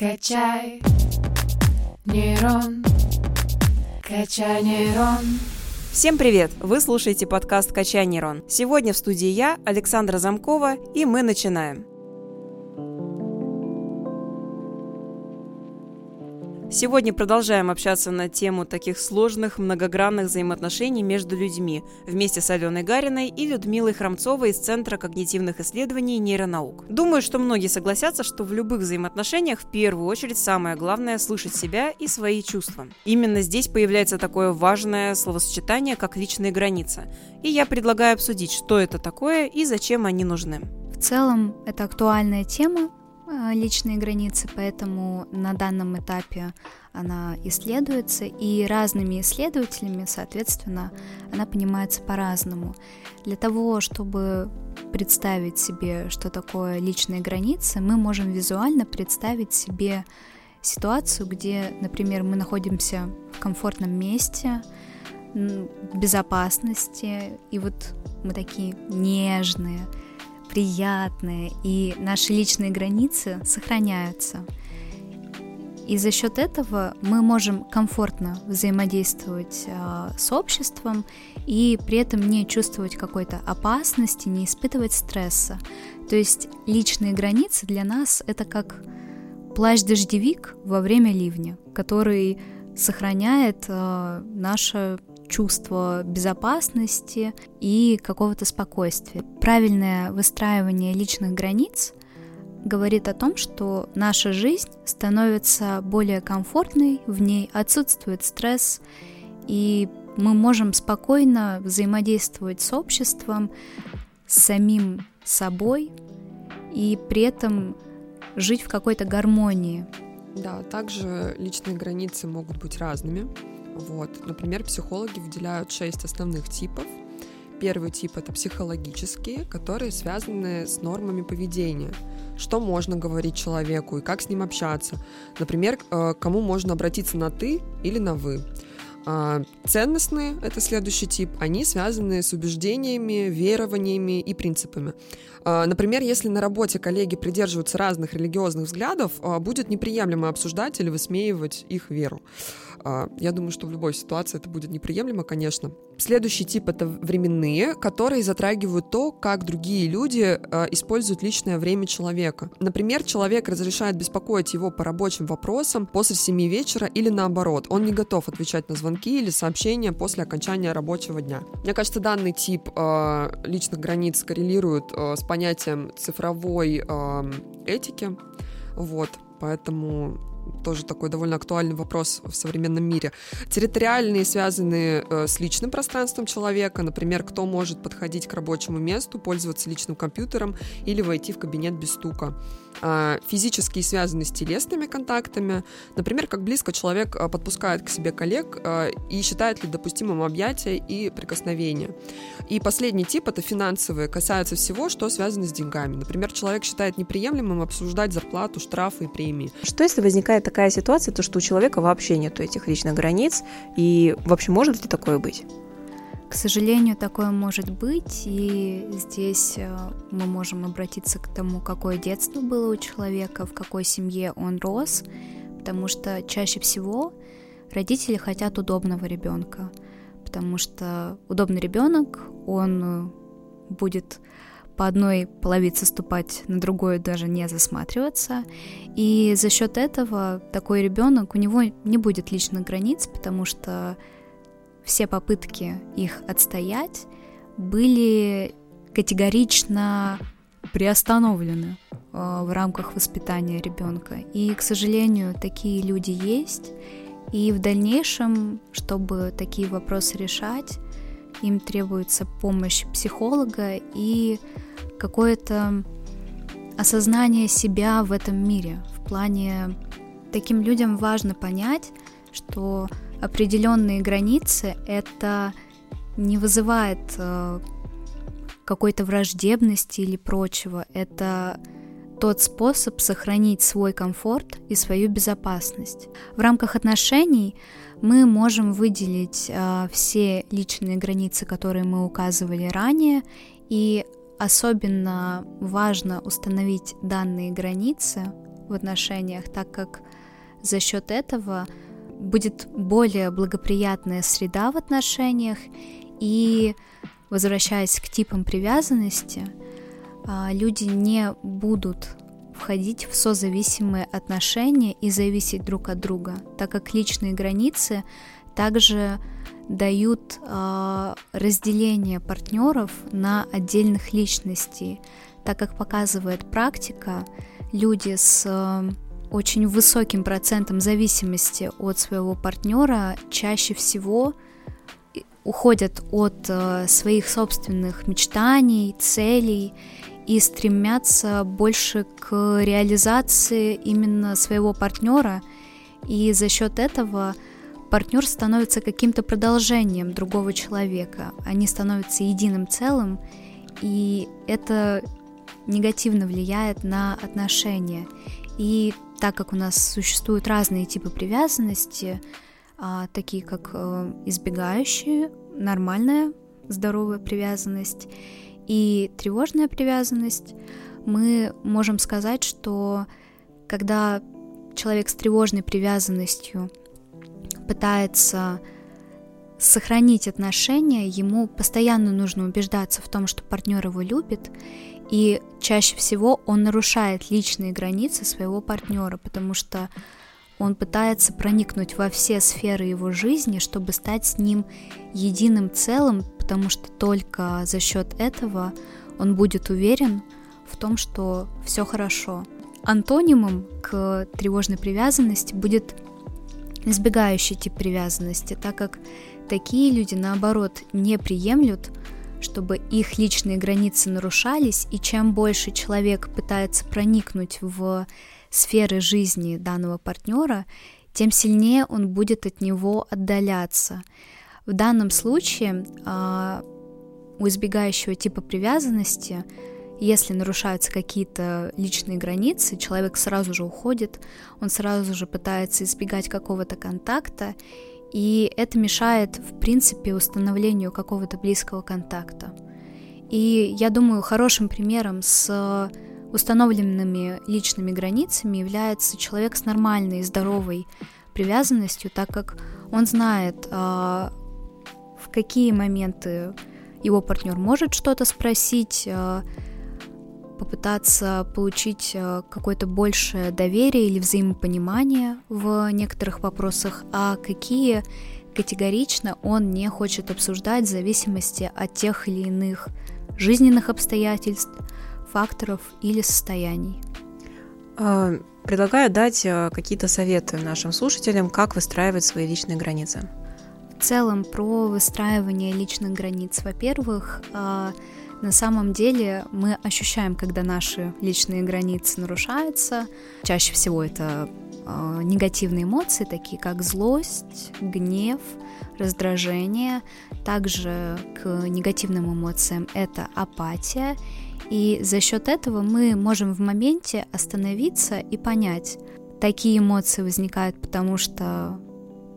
Качай нейрон, качай нейрон. Всем привет! Вы слушаете подкаст «Качай нейрон». Сегодня в студии я, Александра Замкова, и мы начинаем. Сегодня продолжаем общаться на тему таких сложных, многогранных взаимоотношений между людьми вместе с Аленой Гариной и Людмилой Храмцовой из Центра когнитивных исследований и нейронаук. Думаю, что многие согласятся, что в любых взаимоотношениях в первую очередь самое главное – слышать себя и свои чувства. Именно здесь появляется такое важное словосочетание, как личные границы. И я предлагаю обсудить, что это такое и зачем они нужны. В целом, это актуальная тема, личные границы, поэтому на данном этапе она исследуется, и разными исследователями, соответственно, она понимается по-разному. Для того, чтобы представить себе, что такое личные границы, мы можем визуально представить себе ситуацию, где, например, мы находимся в комфортном месте, в безопасности, и вот мы такие нежные, приятные, и наши личные границы сохраняются. И за счет этого мы можем комфортно взаимодействовать э, с обществом и при этом не чувствовать какой-то опасности, не испытывать стресса. То есть личные границы для нас это как плащ-дождевик во время ливня, который сохраняет э, наше чувство безопасности и какого-то спокойствия. Правильное выстраивание личных границ говорит о том, что наша жизнь становится более комфортной, в ней отсутствует стресс, и мы можем спокойно взаимодействовать с обществом, с самим собой, и при этом жить в какой-то гармонии. Да, также личные границы могут быть разными. Вот. Например, психологи выделяют шесть основных типов. Первый тип — это психологические, которые связаны с нормами поведения. Что можно говорить человеку и как с ним общаться. Например, э, кому можно обратиться на «ты» или на «вы». А, ценностные — это следующий тип. Они связаны с убеждениями, верованиями и принципами. А, например, если на работе коллеги придерживаются разных религиозных взглядов, а, будет неприемлемо обсуждать или высмеивать их веру. А, я думаю, что в любой ситуации это будет неприемлемо, конечно. Следующий тип — это временные, которые затрагивают то, как другие люди а, используют личное время человека. Например, человек разрешает беспокоить его по рабочим вопросам после 7 вечера или наоборот. Он не готов отвечать на звонки или сообщения после окончания рабочего дня. Мне кажется, данный тип э, личных границ коррелирует с понятием цифровой этики. Вот, поэтому тоже такой довольно актуальный вопрос в современном мире. Территориальные связаны э, с личным пространством человека, например, кто может подходить к рабочему месту, пользоваться личным компьютером или войти в кабинет без стука. А, физические связаны с телесными контактами, например, как близко человек э, подпускает к себе коллег э, и считает ли допустимым объятия и прикосновения. И последний тип — это финансовые, касаются всего, что связано с деньгами. Например, человек считает неприемлемым обсуждать зарплату, штрафы и премии. Что если возникает такая ситуация, то что у человека вообще нет этих личных границ, и вообще может ли такое быть? К сожалению, такое может быть, и здесь э, мы можем обратиться к тому, какое детство было у человека, в какой семье он рос, потому что чаще всего родители хотят удобного ребенка, потому что удобный ребенок, он э, будет по одной половице ступать, на другую даже не засматриваться. И за счет этого такой ребенок, у него не будет личных границ, потому что все попытки их отстоять были категорично приостановлены э, в рамках воспитания ребенка. И, к сожалению, такие люди есть. И в дальнейшем, чтобы такие вопросы решать, им требуется помощь психолога и какое-то осознание себя в этом мире. В плане таким людям важно понять, что определенные границы это не вызывает э, какой-то враждебности или прочего. Это тот способ сохранить свой комфорт и свою безопасность. В рамках отношений мы можем выделить э, все личные границы, которые мы указывали ранее, и особенно важно установить данные границы в отношениях, так как за счет этого будет более благоприятная среда в отношениях. И возвращаясь к типам привязанности, а, люди не будут входить в созависимые отношения и зависеть друг от друга, так как личные границы также дают э, разделение партнеров на отдельных личностей, так как показывает практика, люди с очень высоким процентом зависимости от своего партнера чаще всего уходят от э, своих собственных мечтаний, целей и стремятся больше к реализации именно своего партнера, и за счет этого партнер становится каким-то продолжением другого человека, они становятся единым целым, и это негативно влияет на отношения. И так как у нас существуют разные типы привязанности, а, такие как э, избегающие, нормальная, здоровая привязанность и тревожная привязанность, мы можем сказать, что когда человек с тревожной привязанностью пытается сохранить отношения, ему постоянно нужно убеждаться в том, что партнер его любит, и чаще всего он нарушает личные границы своего партнера, потому что он пытается проникнуть во все сферы его жизни, чтобы стать с ним единым целым, потому что только за счет этого он будет уверен в том, что все хорошо. Антонимом к тревожной привязанности будет избегающий тип привязанности, так как такие люди, наоборот, не приемлют чтобы их личные границы нарушались, и чем больше человек пытается проникнуть в сферы жизни данного партнера, тем сильнее он будет от него отдаляться. В данном случае а, у избегающего типа привязанности, если нарушаются какие-то личные границы, человек сразу же уходит, он сразу же пытается избегать какого-то контакта, и это мешает, в принципе, установлению какого-то близкого контакта. И я думаю, хорошим примером с установленными личными границами является человек с нормальной, здоровой привязанностью, так как он знает, а, в какие моменты его партнер может что-то спросить, а, попытаться получить э, какое-то большее доверие или взаимопонимание в некоторых вопросах, а какие категорично он не хочет обсуждать в зависимости от тех или иных жизненных обстоятельств, факторов или состояний. А, предлагаю дать э, какие-то советы нашим слушателям, как выстраивать свои личные границы. В целом про выстраивание личных границ. Во-первых, а, на самом деле мы ощущаем, когда наши личные границы нарушаются. Чаще всего это э, негативные эмоции, такие как злость, гнев, раздражение. Также к негативным эмоциям это апатия. И за счет этого мы можем в моменте остановиться и понять, такие эмоции возникают потому, что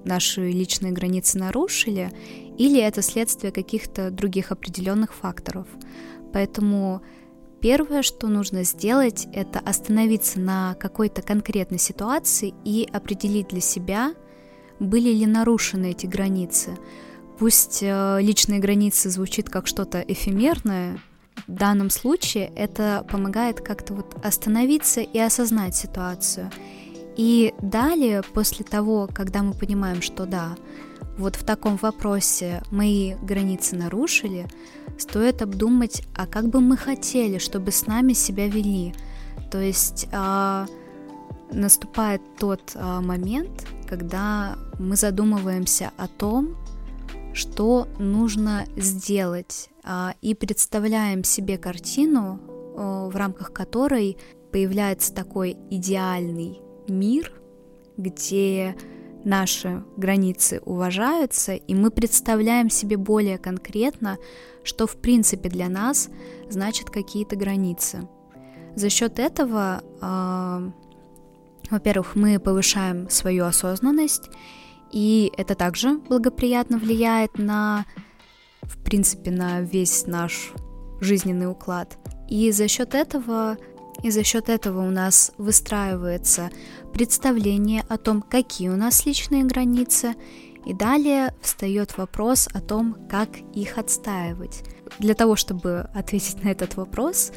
наши личные границы нарушили, или это следствие каких-то других определенных факторов. Поэтому первое, что нужно сделать, это остановиться на какой-то конкретной ситуации и определить для себя, были ли нарушены эти границы. Пусть э, личные границы звучит как что-то эфемерное, в данном случае это помогает как-то вот остановиться и осознать ситуацию. И далее, после того, когда мы понимаем, что да, вот в таком вопросе мои границы нарушили, стоит обдумать, а как бы мы хотели, чтобы с нами себя вели. То есть а, наступает тот а, момент, когда мы задумываемся о том, что нужно сделать, а, и представляем себе картину, а, в рамках которой появляется такой идеальный мир, где наши границы уважаются, и мы представляем себе более конкретно, что в принципе для нас значит какие-то границы. За счет этого, э, во-первых, мы повышаем свою осознанность, и это также благоприятно влияет на, в принципе, на весь наш жизненный уклад. И за счет этого И за счет этого у нас выстраивается представление о том, какие у нас личные границы, и далее встает вопрос о том, как их отстаивать. Для того, чтобы ответить на этот вопрос,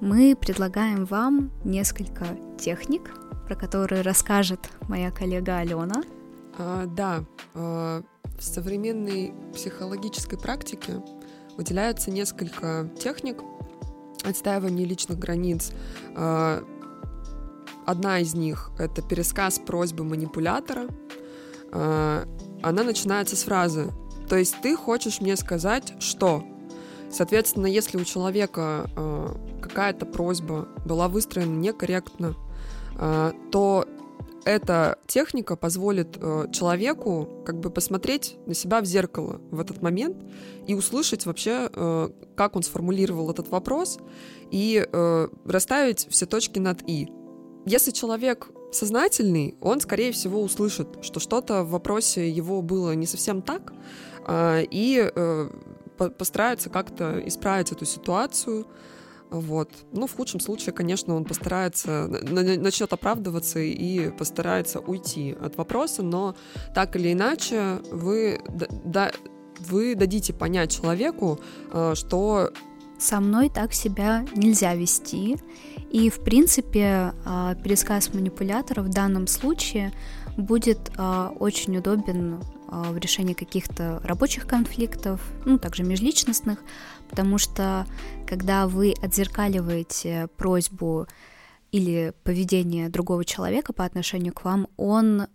мы предлагаем вам несколько техник, про которые расскажет моя коллега Алена. А, да, а, в современной психологической практике выделяется несколько техник отстаивания личных границ. А, одна из них — это пересказ просьбы манипулятора. А, она начинается с фразы «То есть ты хочешь мне сказать, что?» Соответственно, если у человека а, какая-то просьба была выстроена некорректно, то эта техника позволит э, человеку как бы посмотреть на себя в зеркало в этот момент и услышать вообще, э, как он сформулировал этот вопрос, и э, расставить все точки над «и». Если человек сознательный, он, скорее всего, услышит, что что-то в вопросе его было не совсем так, э, и э, постарается как-то исправить эту ситуацию, вот. Ну, в худшем случае, конечно, он постарается, начнет оправдываться и постарается уйти от вопроса, но так или иначе вы, да, вы дадите понять человеку, э, что со мной так себя нельзя вести. И, в принципе, а, пересказ манипулятора в данном случае будет а, очень удобен а, в решении каких-то рабочих конфликтов, ну, также межличностных, потому что когда вы отзеркаливаете просьбу или поведение другого человека по отношению к вам, он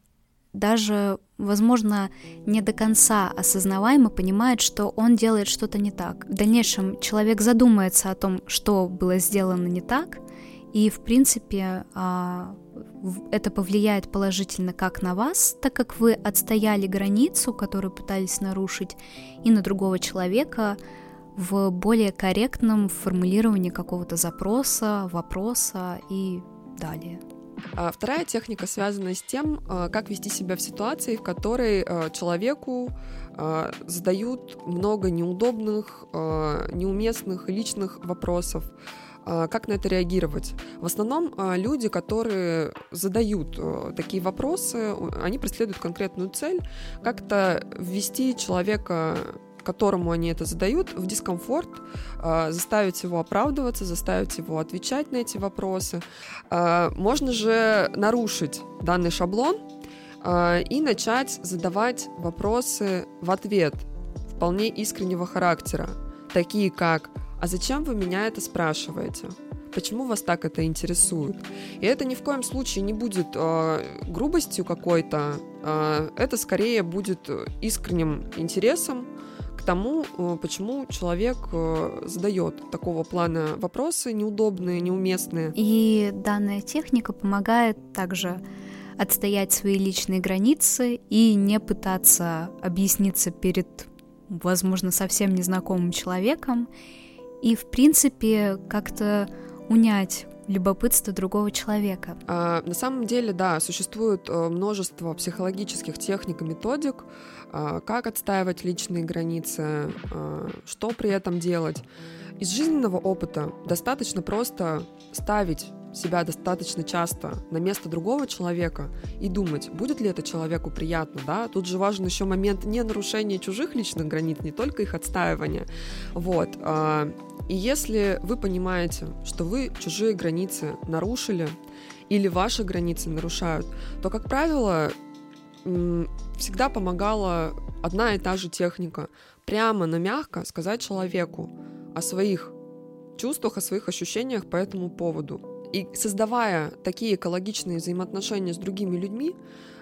даже, возможно, не до конца осознаваемо понимает, что он делает что-то не так. В дальнейшем человек задумается о том, что было сделано не так, и, в принципе, а, это повлияет положительно как на вас, так как вы отстояли границу, которую пытались нарушить, и на другого человека в более корректном формулировании какого-то запроса, вопроса и далее. А вторая техника связана с тем, а, как вести себя в ситуации, в которой а, человеку задают много неудобных, неуместных личных вопросов. Как на это реагировать? В основном люди, которые задают такие вопросы, они преследуют конкретную цель, как-то ввести человека которому они это задают, в дискомфорт, а, заставить его оправдываться, заставить его отвечать на эти вопросы. А, можно же нарушить данный шаблон а, и начать задавать вопросы в ответ вполне искреннего характера, такие как «А зачем вы меня это спрашиваете?» почему вас так это интересует. И это ни в коем случае не будет э, грубостью какой-то, э, это скорее будет искренним интересом тому, э, почему человек э, задает такого плана вопросы неудобные, неуместные. И данная техника помогает также отстоять свои личные границы и не пытаться объясниться перед, возможно, совсем незнакомым человеком, и, в принципе, как-то унять любопытство другого человека. А, на самом деле, да, существует э, множество психологических техник и методик, а, как отстаивать личные границы, а, что при этом делать. Из жизненного опыта достаточно просто ставить себя достаточно часто на место другого человека и думать, будет ли это человеку приятно, да? Тут же важен еще момент не нарушения чужих личных границ, не только их отстаивания. Вот. А, и если вы понимаете, что вы чужие границы нарушили, или ваши границы нарушают, то, как правило, всегда помогала одна и та же техника. Прямо, но мягко сказать человеку о своих чувствах, о своих ощущениях по этому поводу. И создавая такие экологичные взаимоотношения с другими людьми,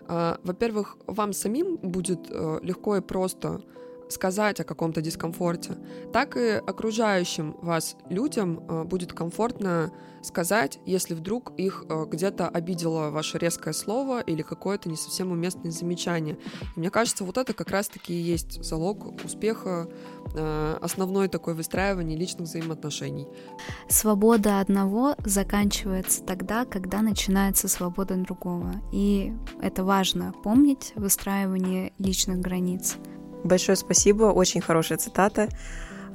э, во-первых, вам самим будет э, легко и просто сказать о каком-то дискомфорте, так и окружающим вас людям э, будет комфортно сказать, если вдруг их э, где-то обидело ваше резкое слово или какое-то не совсем уместное замечание. И мне кажется, вот это как раз-таки и есть залог успеха, э, основной такой выстраивание личных взаимоотношений. Свобода одного заканчивается тогда, когда начинается свобода другого. И это важно помнить в выстраивании личных границ. Большое спасибо, очень хорошая цитата.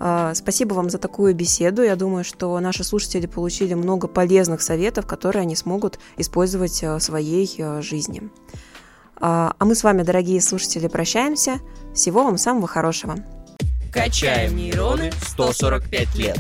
А, спасибо вам за такую беседу. Я думаю, что наши слушатели получили много полезных советов, которые они смогут использовать в своей жизни. А мы с вами, дорогие слушатели, прощаемся. Всего вам самого хорошего. Качаем нейроны 145 лет.